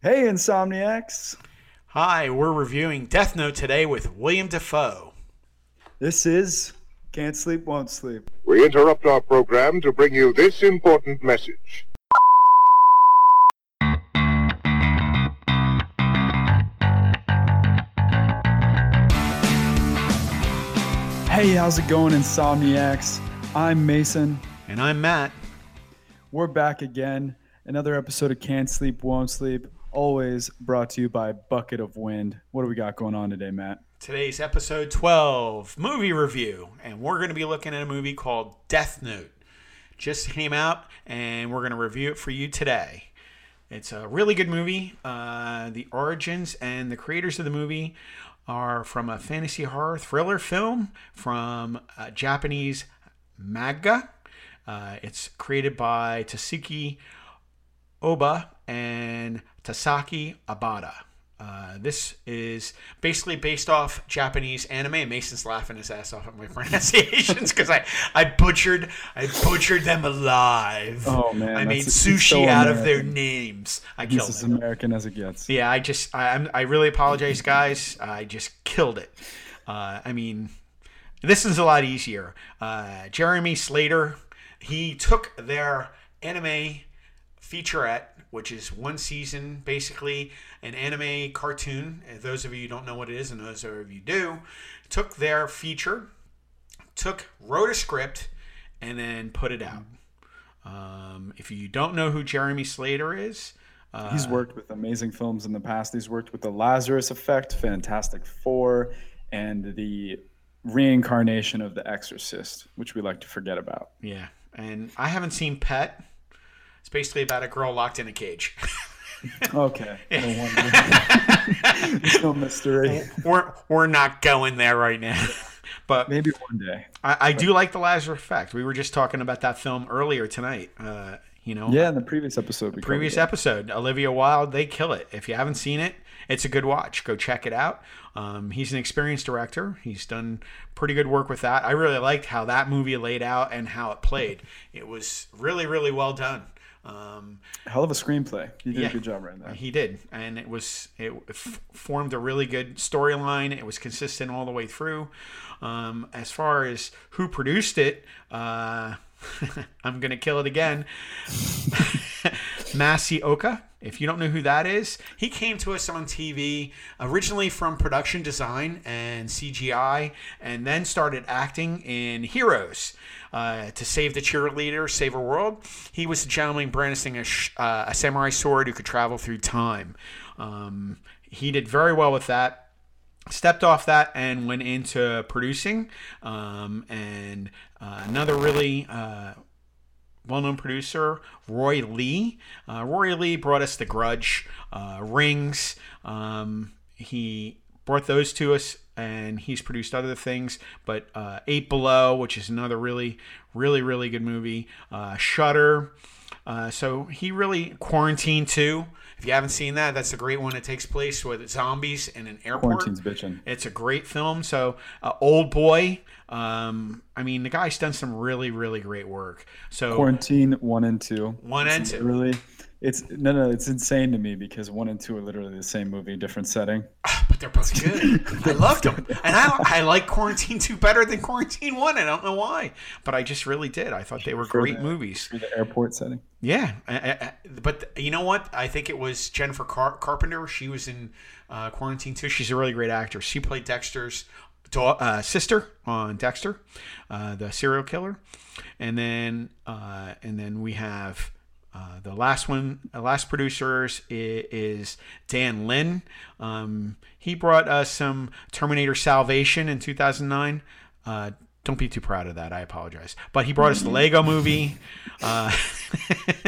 Hey, Insomniacs. Hi, we're reviewing Death Note today with William Dafoe. This is Can't Sleep, Won't Sleep. We interrupt our program to bring you this important message. Hey, how's it going, Insomniacs? I'm Mason. And I'm Matt. We're back again. Another episode of Can't Sleep, Won't Sleep. Always brought to you by Bucket of Wind. What do we got going on today, Matt? Today's episode 12, movie review. And we're going to be looking at a movie called Death Note. Just came out, and we're going to review it for you today. It's a really good movie. Uh, the origins and the creators of the movie are from a fantasy horror thriller film from Japanese manga. Uh, it's created by Tasuki Oba and Tasaki Abada. Uh, this is basically based off Japanese anime. Mason's laughing his ass off at my pronunciations because I, I butchered I butchered them alive. Oh, man, I made sushi so out of their names. I He's killed as them. American as it gets. Yeah, I just I, I'm, I really apologize, guys. I just killed it. Uh, I mean, this is a lot easier. Uh, Jeremy Slater, he took their anime featurette, which is one season, basically an anime cartoon. Those of you who don't know what it is, and those of you do, took their feature, took wrote a script, and then put it out. Um, if you don't know who Jeremy Slater is, uh, He's worked with amazing films in the past. He's worked with The Lazarus Effect, Fantastic Four, and the reincarnation of The Exorcist, which we like to forget about. Yeah, and I haven't seen Pet. It's basically about a girl locked in a cage. Okay. No wonder. No mystery. we're we're not going there right now, but Maybe one day. I, I do like the Lazarus Effect. We were just talking about that film earlier tonight. Uh, you know, Yeah, in the previous episode. We previous episode, Olivia Wilde, they kill it. If you haven't seen it, it's a good watch. Go check it out. Um, he's an experienced director. He's done pretty good work with that. I really liked how that movie laid out and how it played. It was really, really well done. Um. Hell of a screenplay. You did Yeah. a good job right there. He did, and it was it f- formed a really good storyline. It was consistent all the way through. Um, as far as who produced it, uh, I'm gonna kill it again. Masi Oka. If you don't know who that is, he came to us on TV originally from production design and CGI, and then started acting in Heroes uh, to save the cheerleader, save a world. He was the gentleman brandishing a, sh- uh, a samurai sword who could travel through time. Um, he did very well with that stepped off that and went into producing um, and uh, another really uh, well-known producer roy lee. Uh, roy lee brought us the grudge uh, rings. Um, he brought those to us and he's produced other things but uh, eight below which is another really really really good movie. Uh, shutter uh, so he really quarantined too if you haven't seen that that's a great one it takes place with zombies in an airport Quarantine's bitching. it's a great film. So, uh, Old Boy. Um, I mean, the guy's done some really, really great work. So, Quarantine one and two. One and two. Really, it's no, no. It's insane to me because one and two are literally the same movie, different setting. but they're both good. I loved them, and I, I like Quarantine Two better than Quarantine One. I don't know why, but I just really did. I thought they were For great the- movies. For the airport setting. Yeah, I- I- I- but you know what? I think it was Jennifer Car- Carpenter. She was in uh, Quarantine Two. She's a really great actor. She played Dexter's uh, sister on Dexter, uh, the serial killer, and then uh, and then we have. Uh, the last one, uh, last producers is, is Dan Lin. Um, he brought us some Terminator Salvation in 2009. Uh, don't be too proud of that. I apologize. But he brought us the Lego movie. Uh,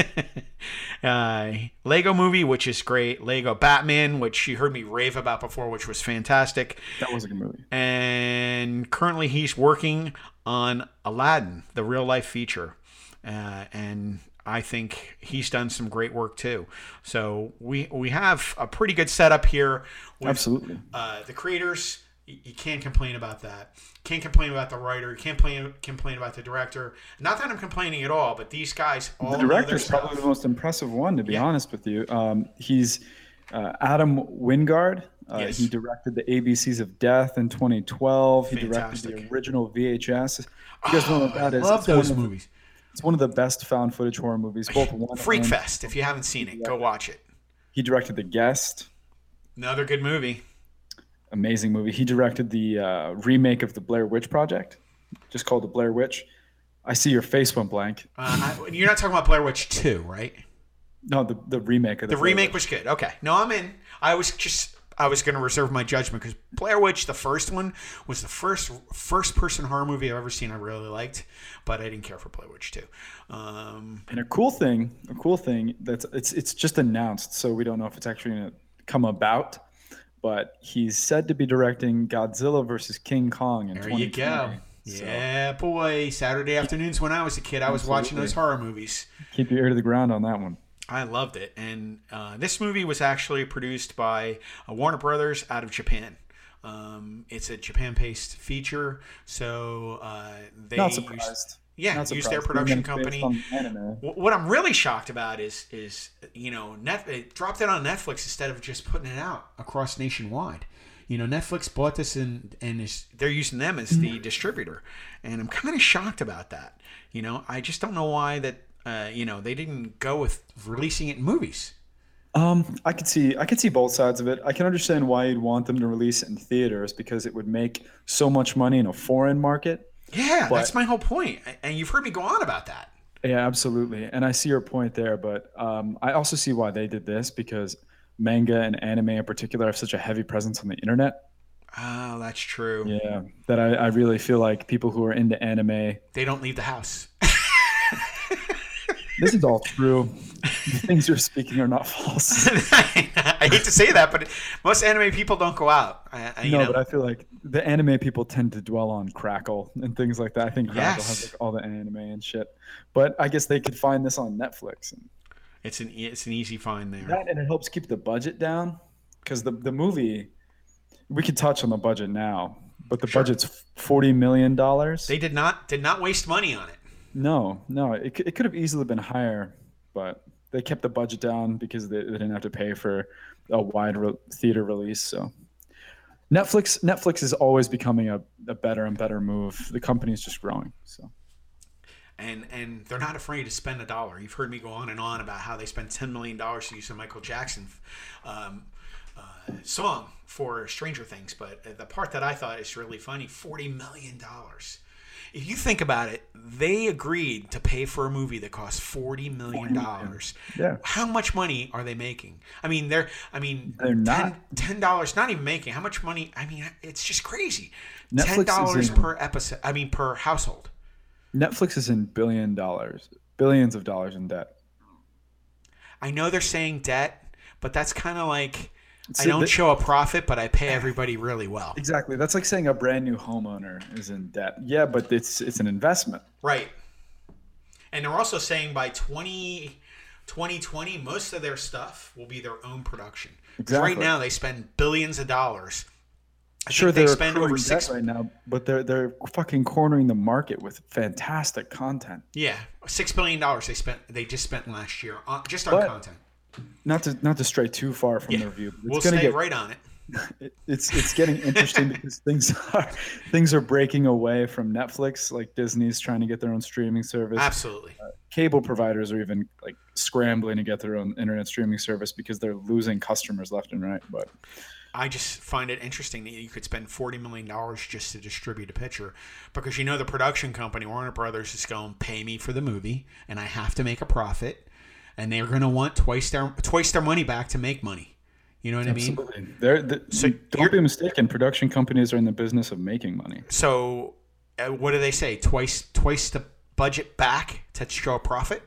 uh, Lego movie, which is great. Lego Batman, which you heard me rave about before, which was fantastic. That was a good movie. And currently he's working on Aladdin, the real life feature. Uh, and I think he's done some great work too. So we we have a pretty good setup here. With, Absolutely. Uh, the creators, you, you can't complain about that. Can't complain about the writer. Can't complain complain about the director. Not that I'm complaining at all, but these guys all The director's probably the most impressive one, to be Yeah. honest with you. Um, he's Uh, Adam Wingard. Uh, Yes. He directed the ABCs of Death in 2012. He directed the original VHS. You guys know what that is? Love It's those of movies. It's one of the best found footage horror movies. Both one Freak Fest. If you haven't seen it, go watch it. He directed The Guest. Another good movie. Amazing movie. He directed the uh, remake of the Blair Witch Project, just called The Blair Witch. I see your face went blank. Uh, I, you're not talking about Blair Witch 2, right? No, the, the remake of the, The remake Witch. was good. Okay. No, I'm in. I was just I was going to reserve my judgment because Blair Witch, the first one, was the first first person horror movie I've ever seen. I really liked, but I didn't care for Blair Witch 2. Um, And a cool thing, a cool thing that's it's it's just announced, so we don't know if it's actually going to come about. But he's said to be directing Godzilla versus King Kong in there you go. So Yeah, boy. Saturday afternoons when I was a kid, I was watching those horror movies. keep your ear to the ground on that one. I loved it. And uh, this movie was actually produced by uh, Warner Brothers out of Japan. Um, it's a Japan-based feature, so uh, they Not used- yeah, Not use their production given it's based company. on anime. Wh- What I'm really shocked about is is you know net it dropped it on Netflix instead of just putting it out across nationwide. You know, Netflix bought this and and is they're using them as the distributor, and I'm kind of shocked about that. You know, I just don't know why that uh, you know they didn't go with releasing it in movies. Um, I could see I could see both sides of it. I can understand why you'd want them to release it in theaters because it would make so much money in a foreign market. Yeah, But- that's my whole point, and you've heard me go on about that. Yeah, absolutely. And I see your point there, but um, I also see why they did this because manga and anime in particular have such a heavy presence on the internet. Oh, that's true. Yeah, that I, I really feel like people who are into anime, They don't leave the house. this is all true. the things you're speaking are not false. I hate to say that, but most anime people don't go out. I, I, you no, know, but I feel like the anime people tend to dwell on Crackle and things like that. I think Crackle Yes. has like all the anime and shit. But I guess they could find this on Netflix and it's an it's an easy find there. that, and it helps keep the budget down because the the movie we could touch on the budget now, but the Sure. budget's forty million dollars. They did not did not waste money on it. No, no, it, it could have easily been higher, but they kept the budget down because they, they didn't have to pay for a wide re- theater release. So Netflix Netflix is always becoming a, a better and better move. The company is just growing. So And and they're not afraid to spend a dollar. You've heard me go on and on about how they spent ten million dollars to use a Michael Jackson um, uh, song for Stranger Things. But the part that I thought is really funny: forty million dollars. If you think about it, they agreed to pay for a movie that cost forty million dollars. Yeah. How much money are they making? I mean, they're. I mean, They're not. ten dollars. Not even making. How much money? I mean, it's just crazy. Netflix ten dollars per episode. I mean, per household. Netflix is in billion dollars, billions of dollars in debt. I know they're saying debt, but that's kind of like I don't show a profit, but I pay everybody really well. Exactly. That's like saying a brand new homeowner is in debt. Yeah, but it's it's an investment. Right. And they're also saying by 20, 2020, most of their stuff will be their own production. 'Cause Right now, they spend billions of dollars. I sure, they they're spend over six. right now, but they're they're fucking cornering the market with fantastic content. Yeah, six billion dollars they spent. They just spent last year on, just on But- content. Not to not to stray too far from Yeah, the review. But it's we'll gonna stay get right on it. it- it's it's getting interesting because things are things are breaking away from Netflix. Like Disney's trying to get their own streaming service. Absolutely. Uh, cable providers are even like scrambling to get their own internet streaming service because they're losing customers left and right. But I just find it interesting that you could spend forty million dollars just to distribute a picture, because you know the production company Warner Brothers is going to pay me for the movie, and I have to make a profit, and they're going to want twice their twice their money back to make money. You know what I mean? absolutely, they're, So don't be mistaken. Production companies are in the business of making money. So, uh, what do they say? Twice twice the budget back to show a profit.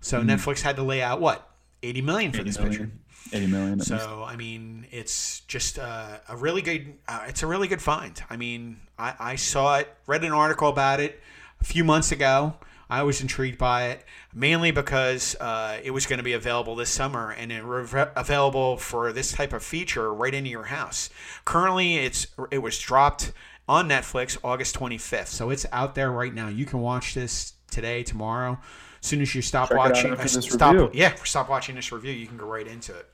So Netflix had to lay out what eighty million for this picture. Eighty million. at least. So I mean, it's just uh, a really good. Uh, it's a really good find. I mean, I, I saw it, read an article about it a few months ago. I was intrigued by it mainly because uh, it was going to be available this summer and it re- available for this type of feature right into your house. Currently, it's it was dropped on Netflix August 25th, so it's out there right now. You can watch this today, tomorrow. As soon as you stop Check watching, uh, stop, review. yeah, stop watching this review. You can go right into it.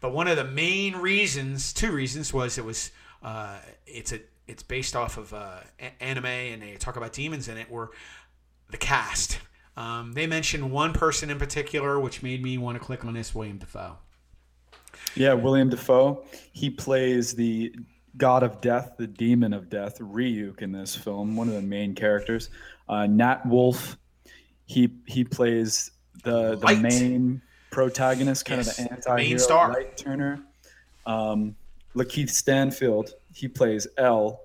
But one of the main reasons, two reasons, was it was uh, it's a it's based off of uh, a- anime, and they talk about demons in it. Were the cast. Um, they mentioned one person in particular, which made me want to click on this William Dafoe. Yeah, William Dafoe. He plays the god of death, the demon of death, Ryuk in this film, one of the main characters. Uh, Nat Wolff. He he plays the the Light. main protagonist, kind Yes, of the anti main star. Light Turner. Um, Lakeith Stanfield. He plays L.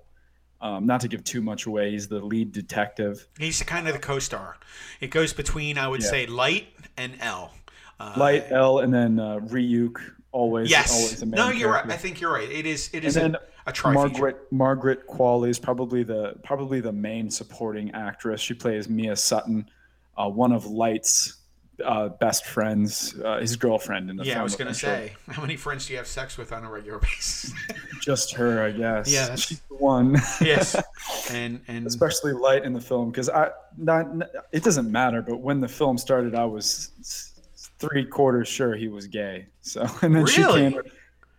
Um, not to give too much away, he's the lead detective. He's kind of the co-star. It goes between, I would Yeah. say, Light and L. Uh, Light L, and then uh, Ryuk. Always, Yes. always No, you're right. I think you're right. It is. It is. and a, a tri Margaret Margaret Qualley is probably the probably the main supporting actress. She plays Mia Sutton, uh, one of Light's uh, best friends, uh, his girlfriend in the Yeah. I was gonna say, how many friends do you have sex with on a regular basis? just her, I guess. Yeah, that's- she's the one. yes, and and Especially Light in the film because I not it doesn't matter, but when the film started, I was three quarters sure he was gay. So and then she Really? came.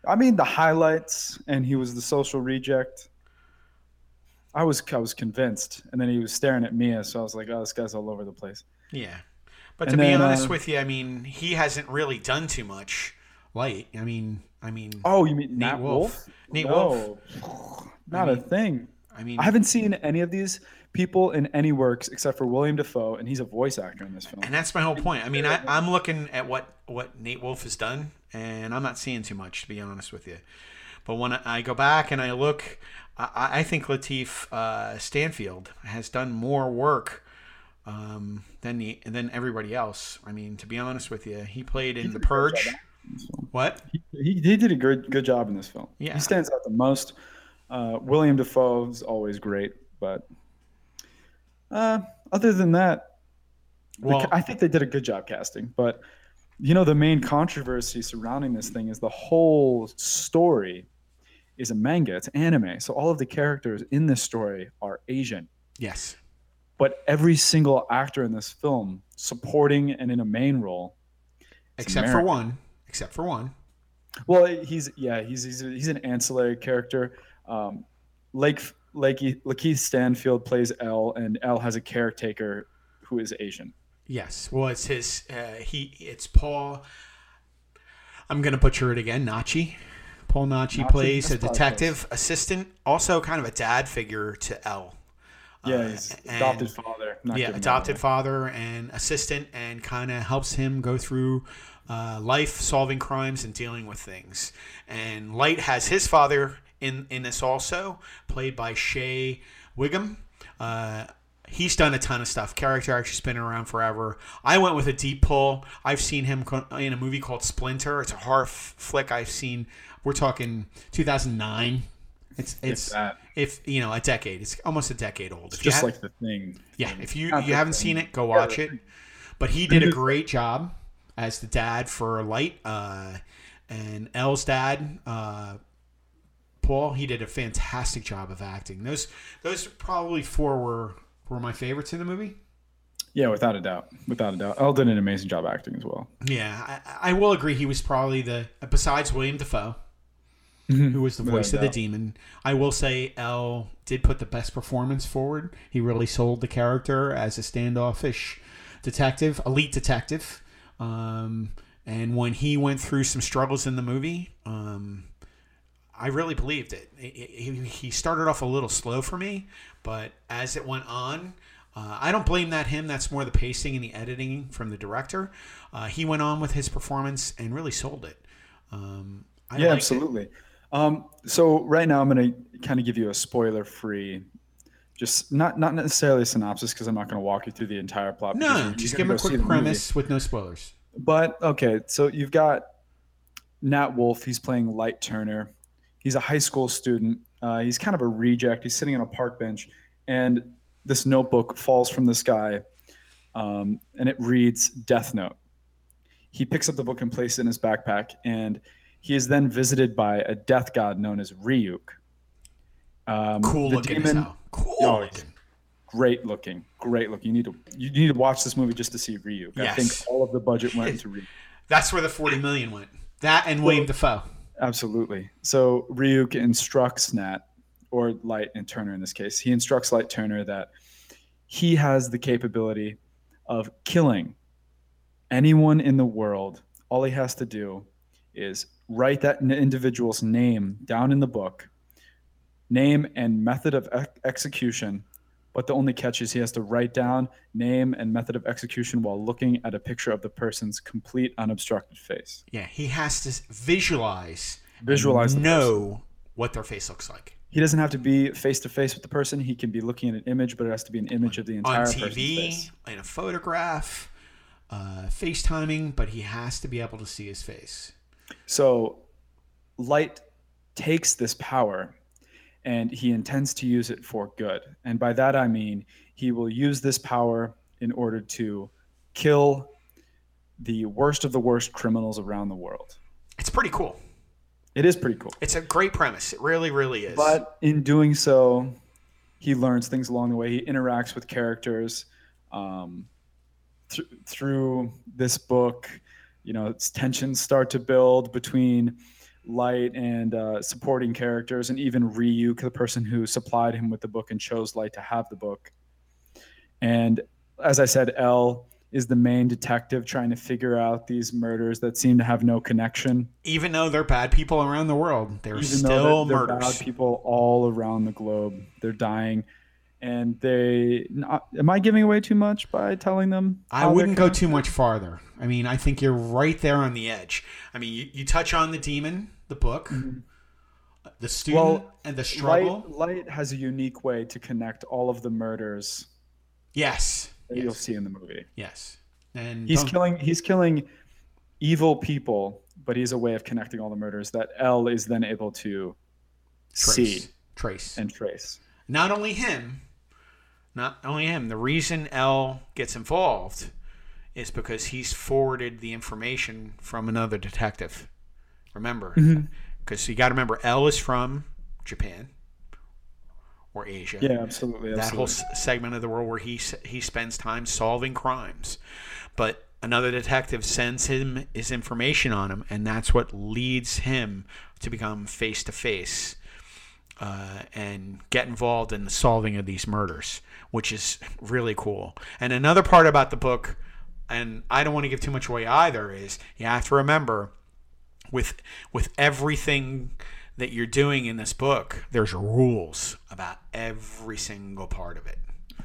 I mean the highlights, and he was the social reject. I was I was convinced, and then he was staring at Mia, so I was like, "Oh, this guy's all over the place." yeah. But to And be then, honest uh, with you, I mean, he hasn't really done too much. Light. I mean, I mean, Oh, you mean Nate Nat Wolff. Wolf? Nate no, not I a mean- thing. I mean, I haven't seen any of these people in any works except for William Dafoe, and he's a voice actor in this film. and that's my whole point. I mean, I, I'm looking at what what Nate Wolf has done, and I'm not seeing too much to be honest with you. But when I go back and I look, I, I think Latif uh, Stanfield has done more work um, than the than everybody else. I mean, to be honest with you, he played in The Purge. What? He, he, he did a good good job in this film. Yeah. he stands out the most. Uh, William Dafoe is always great, but uh, other than that, Well- ca- I think they did a good job casting. But you know, the main controversy surrounding this thing is the whole story is a manga. It's anime, so all of the characters in this story are Asian. Yes. But every single actor in this film, supporting and in a main role, Except for one. Except for one. Well, he's yeah, he's he's, he's an ancillary character. Um, Lake Lake Lakeith Stanfield plays L, and L has a caretaker who is Asian. Yes. Well, it's his. Uh, he. It's Paul. I'm gonna butcher it again. Nachi. Paul Nachi, Nachi? plays a detective assistant, also kind of a dad figure to L. Yeah, Uh, and- adopted father. Not yeah, adopted father and assistant, and kind of helps him go through uh, life, solving crimes and dealing with things. And Light has his father in in this also, played by Shea Whigham. Uh, he's done a ton of stuff. Character actually been around forever. I went with a deep pull. I've seen him in a movie called Splinter. It's a horror f- flick. I've seen. We're talking 2009. It's it's that. if you know a decade. It's almost a decade old. It's If just ha- like the thing. yeah, if you Not you haven't thing. seen it, go watch it. But he did a great job as the dad for Light, uh, and L's dad, uh, Paul. He did a fantastic job of acting. Those those probably four were were my favorites in the movie. Yeah, without a doubt, without a doubt. L did an amazing job acting as well. Yeah, I, I will agree. He was probably the besides William Defoe, who was the Without voice a of the demon. I will say L did put the best performance forward. He really sold the character as a standoffish detective, elite detective. Um, and when he went through some struggles in the movie, um, I really believed it. He- He, he started off a little slow for me, but as it went on, uh, I don't blame that him. That's more the pacing and the editing from the director. Uh, he went on with his performance and really sold it. Um, I yeah, liked it. Um, so right now I'm going to kind of give you a spoiler-free, just not not necessarily a synopsis because I'm not going to walk you through the entire plot. No, just give him a quick premise with no spoilers. But okay, so you've got Nat Wolff. He's playing Light Turner. He's a high school student. Uh, he's kind of a reject. He's sitting on a park bench, and this notebook falls from the sky, um, and it reads Death Note. He picks up the book and places it in his backpack, and he is then visited by a death god known as Ryuk. Um, Cool the looking demon- Cool Oh, looking. great looking, great looking. You need to you need to watch this movie just to see Ryuk. I think all of the budget went into Ryuk. That's where the forty million went. That and William Dafoe. Absolutely. So Ryuk instructs Nat, or Light and Turner in this case, he instructs Light Turner that he has the capability of killing anyone in the world. All he has to do is write that individual's name down in the book, name and method of ex- execution. But the only catch is he has to write down name and method of execution while looking at a picture of the person's complete unobstructed face. Yeah, he has to visualize, Visualize know what their face looks like He doesn't have to be face to face with the person. He can be looking at an image, but it has to be an image of the entire on person's TV, face. in a photograph, uh, FaceTiming, but he has to be able to see his face. So, Light takes this power and he intends to use it for good. And by that I mean he will use this power in order to kill the worst of the worst criminals around the world. It's pretty cool. It is pretty cool. It's a great premise. It really, really is. But in doing so, he learns things along the way. He interacts with characters um, th- through this book. You know, its tensions start to build between Light and uh, supporting characters, and even Ryuk, the person who supplied him with the book and chose Light to have the book. And as I said, L is the main detective trying to figure out these murders that seem to have no connection even though they're bad people around the world, they're even still they're, they're murders. bad people all around the globe. They're dying, and they. Not, am I giving away too much by telling them? I wouldn't go too much farther. I mean, I think you're right there on the edge. I mean, you, you touch on the demon, the book, the student, Mm-hmm. Well, and the struggle. Light, Light has a unique way to connect all of the murders yes. that you'll see in the movie. yes. And He's killing. He's killing evil people, but he's a way of connecting all the murders that L is then able to trace. see Trace. and trace. not only him, not only him. The reason L gets involved is because he's forwarded the information from another detective. Remember, Mm-hmm. because you got to remember, L is from Japan or Asia. Yeah, absolutely. absolutely. that whole s- segment of the world where he s- he spends time solving crimes, but another detective sends him his information on him, and that's what leads him to become face to face Uh, and get involved in the solving of these murders, which is really cool. And another part about the book, and I don't want to give too much away either, is you have to remember with with everything that you're doing in this book, there's rules about every single part of it.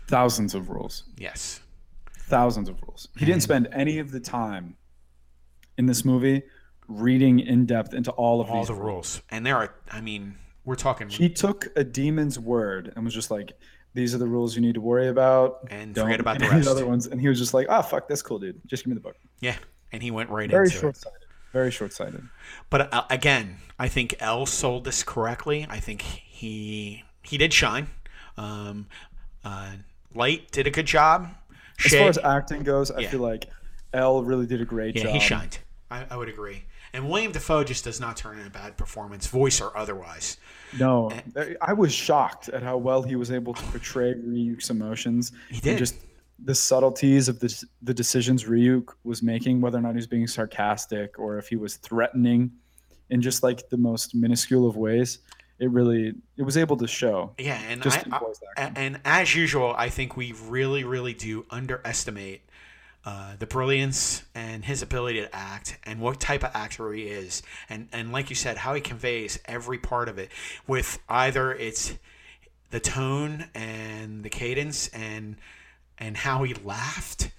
thousands of rules. Yes. thousands of rules. He didn't spend any of the time in this movie reading in depth into all of All these the rules. rules. And there are I mean, we're talking He took a demon's word and was just like, "These are the rules you need to worry about, And Don't forget about the rest." other ones." And he was just like, "Ah, fuck, that's cool, dude. Just give me the book." yeah, and he went right Very into it. short-sighted. Very short-sighted. But uh, again, I think L sold this correctly. I think he he did shine. Um, uh, Light did a good job. As far as acting goes, I Yeah. feel like L really did a great yeah, job. he shined. I, I would agree. And William Dafoe just does not turn in a bad performance, voice or otherwise. No, I was shocked at how well he was able to portray Ryuk's emotions. He did. And just the subtleties of the, the decisions Ryuk was making, whether or not he was being sarcastic or if he was threatening in just like the most minuscule of ways. It really, it was able to show. Yeah, and Just I, I- and as usual, I think we really, really do underestimate uh, the brilliance and his ability to act and what type of actor he is, and and like you said, how he conveys every part of it with either it's the tone and the cadence and and how he laughed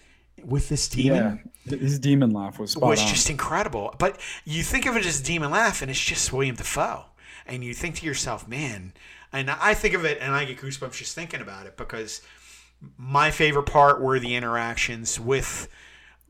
with this demon Yeah, his demon laugh was spot was on. just incredible. But you think of it as Demon Laugh, and it's just William Dafoe, and you think to yourself, man. And I think of it, and I get goosebumps just thinking about it because my favorite part were the interactions with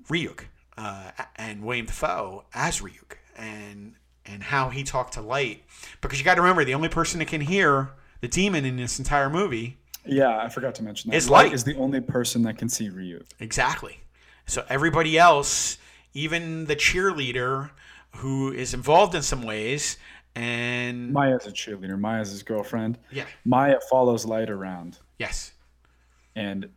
Ryuk uh, and William Dafoe as Ryuk, and and how he talked to Light. Because you got to remember, the only person that can hear the demon in this entire movie yeah, I forgot to mention that. Is It's light. is the only person that can see Ryuk. Exactly. So everybody else, even the cheerleader who is involved in some ways, and Maya's a cheerleader. Maya's his girlfriend. yeah, Maya follows Light around. yes, and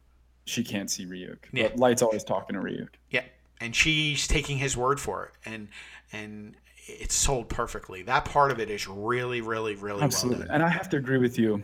she can't see Ryuk. Yeah. But Light's always talking to Ryuk. yeah, and she's taking his word for it, and and it's sold perfectly. That part of it is really, really, really Absolutely. well done. And I have to agree with you.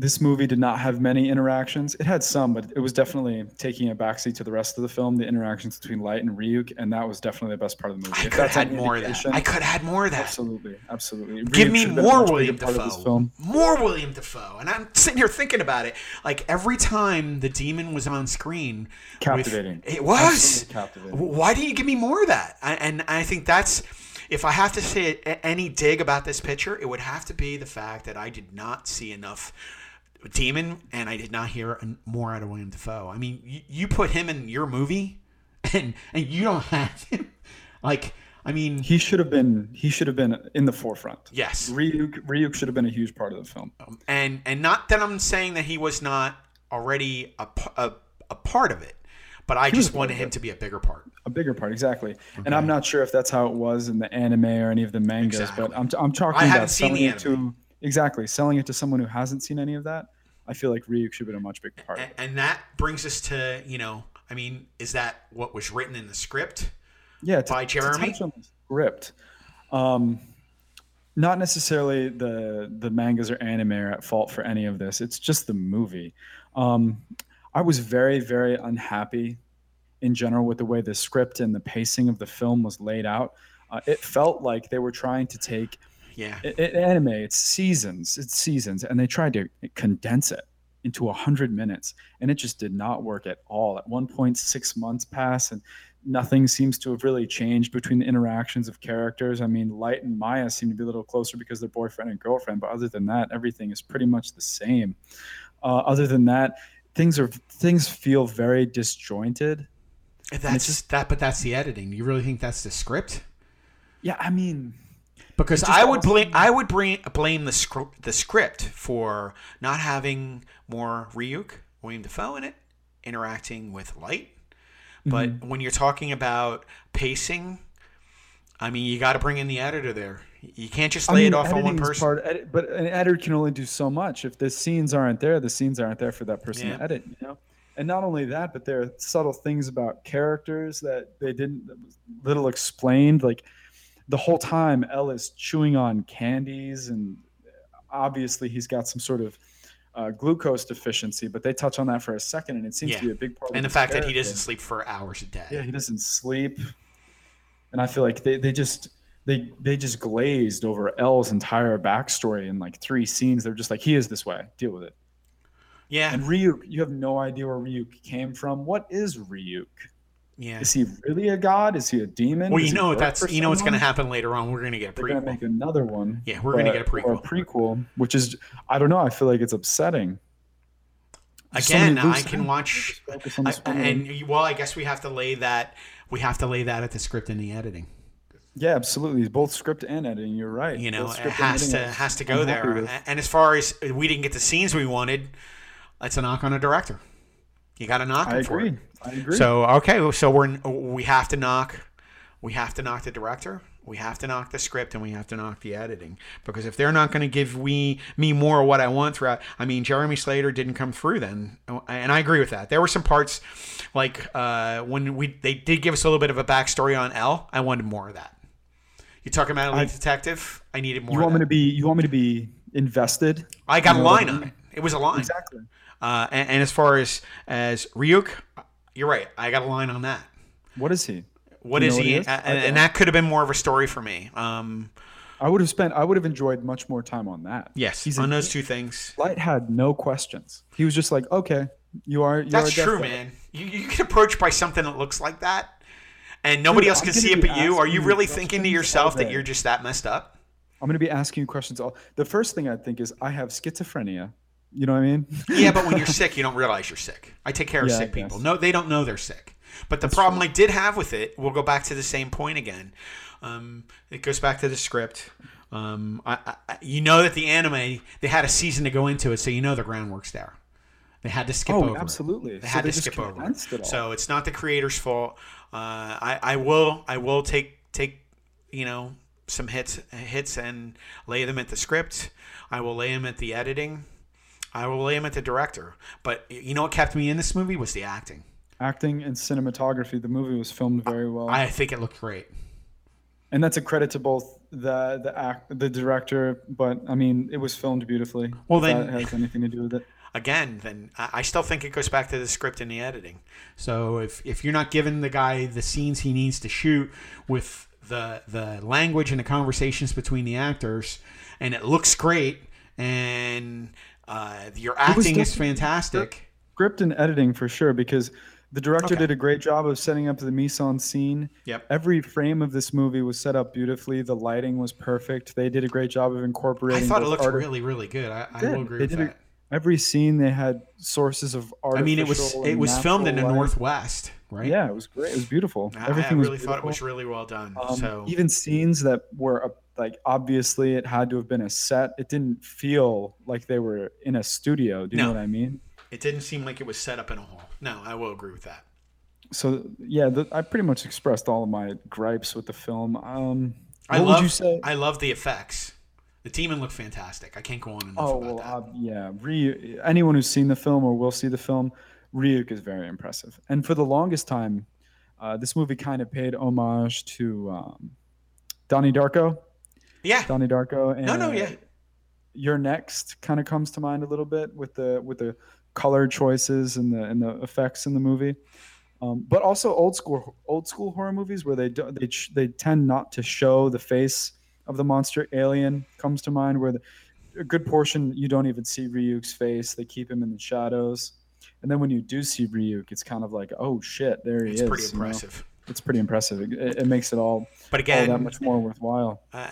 This movie did not have many interactions. It had some, but it was definitely taking a backseat to the rest of the film. The interactions between Light and Ryuk, and that was definitely the best part of the movie. I If could have had more of that. I could have had more of that. Absolutely, absolutely. Give Ryuk me should have been a more William Dafoe. More William Dafoe. And I'm sitting here thinking about it. Like every time the demon was on screen, with- Captivating. it was. Absolutely captivating. Why didn't you give me more of that? I, and I think that's. If I have to say any dig about this picture, it would have to be the fact that I did not see enough Demon and I did not hear more out of William Dafoe. I mean, you, you put him in your movie, and and you don't have him. Like, I mean, He should have been. He should have been in the forefront. yes, Ryuk, Ryuk should have been a huge part of the film. Um, and and not that I'm saying that he was not already a a, a part of it, but I was just wanted him to be a bigger part. A bigger part, exactly. And I'm not sure if that's how it was in the anime or any of the mangas, Exactly. but I'm, I'm talking I about seen the it to exactly selling it to someone who hasn't seen any of that. I feel like Ryuk should have been a much bigger part. of And, it. and that brings us to you know, I mean, is that what was written in the script? Yeah, to, by to Jeremy? the script. Um, not necessarily the the mangas or anime are at fault for any of this. It's just the movie. Um, I was very very unhappy in general with the way the script and the pacing of the film was laid out. Uh, it felt like they were trying to take Yeah, i- i- anime. It's seasons. It's seasons, and they tried to condense it into a hundred minutes, and it just did not work at all. At one point, six months pass, and nothing seems to have really changed between the interactions of characters. I mean, Light and Maya seem to be a little closer because they're boyfriend and girlfriend, but other than that, everything is pretty much the same. Uh, other than that, things are things feel very disjointed. that's just- that. But that's the editing. You really think that's the script? Yeah, I mean, Because I would blame I would bring, blame the script the script for not having more Ryuk, William Dafoe in it, interacting with Light. But Mm-hmm. when you're talking about pacing, I mean, you got to bring in the editor there. You can't just I lay mean, it off on one person. Part, but an editor can only do so much. If the scenes aren't there, the scenes aren't there for that person Yeah. to edit. You know, and not only that, but there are subtle things about characters that they didn't that was little explained. Like the whole time, L is chewing on candies, and obviously he's got some sort of uh, glucose deficiency. But they touch on that for a second, and it seems Yeah. to be a big part. and of the fact that he doesn't sleep for hours a day. Yeah, he doesn't sleep. And I feel like they, they just they they just glazed over L's entire backstory in like three scenes. They're just like, he is this way. Deal with it. yeah, And Ryuk, you have no idea where Ryuk came from. What is Ryuk? Yeah. Is he really a god? Is he a demon? Well, you know that's you know what's going to happen later on. We're going to get a They're gonna make another one. Yeah, we're gonna get a but- or prequel. prequel, which is I don't know. I feel like it's upsetting. There's so Again, many I can watch. Just focus on I, and well, I guess we have to lay that. We have to lay that at the script and the editing. yeah, absolutely. Both script and editing. You're right. You know, it has to has to I'm go there. And as far as we didn't get the scenes we wanted, that's a knock on a director. You got to knock him I for agree. it. I agree. So okay, so we're we have to knock, we have to knock the director, we have to knock the script, and we have to knock the editing because if they're not going to give we me more of what I want throughout, I mean Jeremy Slater didn't come through then, and I agree with that. There were some parts like uh, when we they did give us a little bit of a backstory on L. I wanted more of that. You talking about Elite I- Detective? I needed more. you want me to be you want me to be invested I got a you know what line on it. It was a line. exactly Uh, and, and as far as as Ryuk, you're right. I got a line on that. what is he What what he? he is? And, I and that could have been more of a story for me. Um, i would have spent i would have enjoyed much more time on that yes, He's on a- those two things. light had no questions he was just like okay you are you That's are true, man. You, you get approached by something that looks like that, and nobody Dude, else I'm can see it but you. Are you really thinking to yourself that you're just that messed up? i'm going to be asking you questions all the first thing i think is i have schizophrenia you know what i mean Yeah, but when you're sick, you don't realize you're sick. I take care of Yeah, sick people. No, they don't know they're sick. But the problem I did have with it, we'll go back to the same point again. Um, it goes back to the script. Um, I, I, you know that the anime they had a season to go into it, so you know the groundwork's there. They had to skip Oh, over. it. absolutely. They So had they to skip over. it. condensed it all. So it's not the creator's fault. Uh, I, I will I will take take you know some hits hits and lay them at the script. I will lay them at the editing. I will lay it at the director. But you know what kept me in this movie was the acting. acting and cinematography the movie was filmed very well I think it looked great. and that's a credit to both the the act the director, but I mean it was filmed beautifully. Well, then- that has anything to do with it. again, then I I still think it goes back to the script and the editing. So if if you're not giving the guy the scenes he needs to shoot with the the language and the conversations between the actors, and it looks great, and uh, your acting is fantastic. Script and editing for sure because the director Okay. did a great job of setting up the mise en scene. Yep. Every frame of this movie was set up beautifully. The lighting was perfect. They did a great job of incorporating. I thought it looked art- really really good. I, I will agree They with did a- Every scene they had sources of art. I mean, it was it was filmed in the northwest, right? Yeah, it was great. It was beautiful. I, Everything I was really thought it was really well done. Um, so even scenes that were like obviously it had to have been a set. It didn't feel like they were in a studio. Do you No. know what I mean? it didn't seem like it was set up in a hall. No, I will agree with that. So yeah, the, I pretty much expressed all of my gripes with the film. Um, I love would you say? I love the effects. The demon looked fantastic. I can't go on enough oh about well, that. uh, yeah. Ryu, anyone who's seen the film or will see the film, Ryuk is very impressive. And for the longest time, uh, this movie kind of paid homage to um, Donnie Darko. Yeah. Donnie Darko. And, No, no, yeah. You're Next kind of comes to mind a little bit with the with the color choices and the and the effects in the movie. Um, but also old school old school horror movies where they do, they ch- they tend not to show the face of the monster. Alien comes to mind where the, a good portion you don't even see Ryuk's face. They keep him in the shadows. And then when you do see Ryuk, it's kind of like, oh shit, there he It's is. pretty impressive. It's pretty impressive. It, it- makes it all, But all again, that much more worthwhile. uh,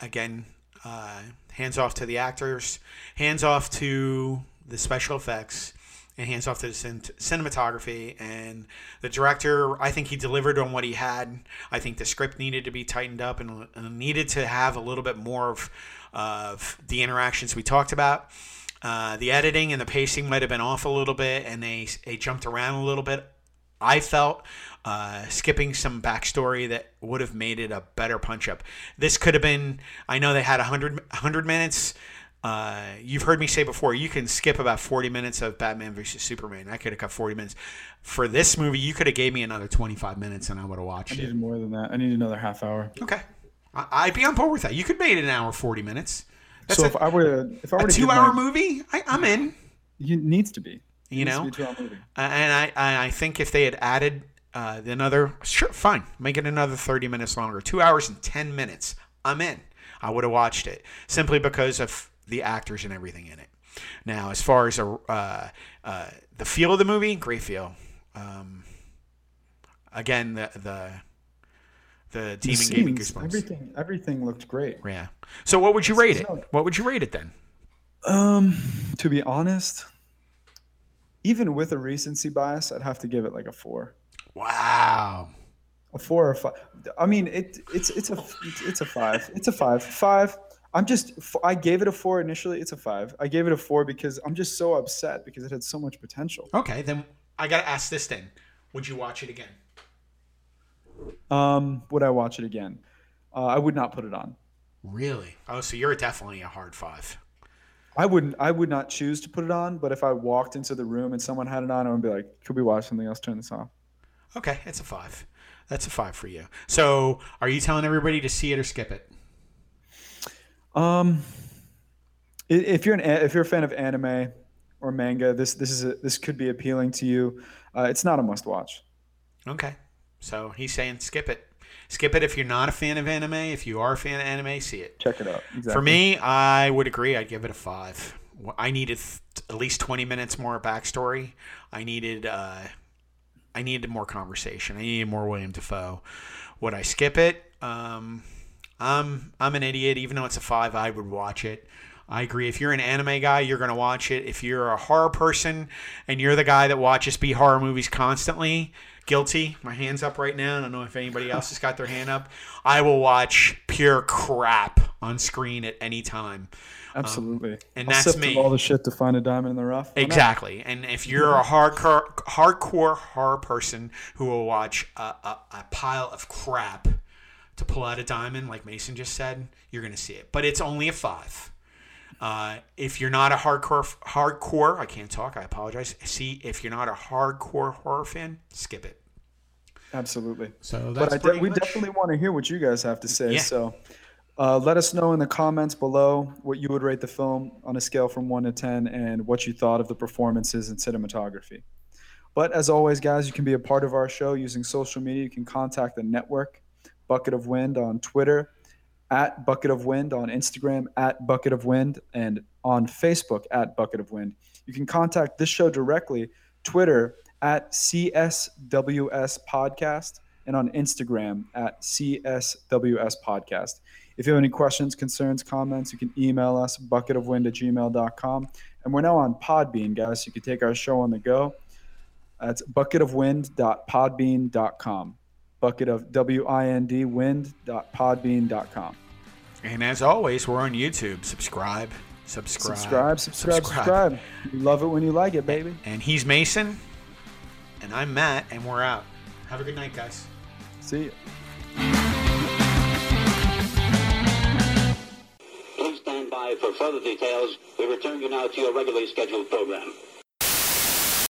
again, uh, hands off to the actors, hands off to the special effects, and hands off to the cin- cinematography and the director. I think he delivered on what he had. I think the script needed to be tightened up and, and needed to have a little bit more of, of the interactions we talked about. Uh, the editing and the pacing might have been off a little bit, and they they jumped around a little bit. I felt uh, skipping some backstory that would have made it a better punch up. This could have been. I know they had 100, 100 minutes. Uh, you've heard me say before, you can skip about 40 minutes of Batman versus Superman. I could have cut 40 minutes. For this movie, you could have gave me another 25 minutes and I would have I watched it. needed more than that. I need another half hour. Okay. I- I'd be on board with that. You could made it an hour, 40 minutes. That's so a, if I were to, if I were a to two hour my- movie. I, I'm in. it needs to be. You It needs to know? be a two-hour movie. And I, I I think if they had added uh, another, sure, fine, make it another 30 minutes longer, two hours and 10 minutes, I'm in. I would have watched it simply because of the actors and everything in it. Now, as far as a, uh, uh, the feel of the movie, great feel. Um, again, the the the The demon gave me goosebumps. Everything, everything looked great. Yeah. So, what would you rate it? What would you rate it then? Um, to be honest, even with a recency bias, I'd have to give it like a four, Wow. a four or five. I mean, it it's it's a it's a five. It's a five. Five. I'm just I gave it a four initially. It's a five. I gave it a four because I'm just so upset because it had so much potential. Okay, then I got to ask this then. Would you watch it again? Um, would I watch it again? Uh, I would not put it on. Really? Oh, so you're definitely a hard five. I wouldn't. I would not choose to put it on. But if I walked into the room and someone had it on, I would be like, "Could we watch something else? Turn this off." Okay, it's a five. That's a five for you. So, are you telling everybody to see it or skip it? Um, if you're an if you're a fan of anime or manga, this this is a, this could be appealing to you. Uh, it's not a must watch. Okay. So he's saying skip it. Skip it if you're not a fan of anime. If you are a fan of anime, see it. Check it out. Exactly. For me, I would agree. I'd give it a five. I needed at least twenty minutes more backstory. I needed, uh, I needed more conversation. I needed more William Dafoe. Would I skip it? Um, I'm I'm an idiot. Even though it's a five, I would watch it. I agree. If you're an anime guy, you're gonna watch it. If you're a horror person and you're the guy that watches B horror movies constantly, guilty. My hands up right now. I don't know if anybody else has got their hand up. I will watch pure crap on screen at any time. Um, absolutely. and I'll that's me. all the shit to find a diamond in the rough. Why not? Exactly. And if you're a hardcore hardcore horror person who will watch a, a, a pile of crap to pull out a diamond, like Mason just said, you're going to see it. But it's only a five. Uh, if you're not a hardcore hardcore, I can't talk. I apologize. See, if you're not a hardcore horror fan, skip it. Absolutely. So But that's I de- pretty we much- definitely want to hear what you guys have to say. Yeah. So, Uh, let us know in the comments below what you would rate the film on a scale from 1 to 10 and what you thought of the performances and cinematography. But as always, guys, you can be a part of our show using social media. You can contact the network, Bucket of Wind on Twitter, at Bucket of Wind on Instagram, at Bucket of Wind, and on Facebook at Bucket of Wind. You can contact this show directly, Twitter at CSWS Podcast, and on Instagram at CSWS Podcast. If you have any questions, concerns, comments, you can email us bucketofwind at gmail.com. And we're now on Podbean, guys. So you can take our show on the go. That's bucketofwind.podbean.com. Bucket of W I N D wind.podbean.com. And as always, we're on YouTube. Subscribe, subscribe, Subscribe, subscribe, subscribe. You love it when you like it, baby. And he's Mason, and I'm Matt, and we're out. Have a good night, guys. See you. Please stand by for further details. We return you now to your regularly scheduled program.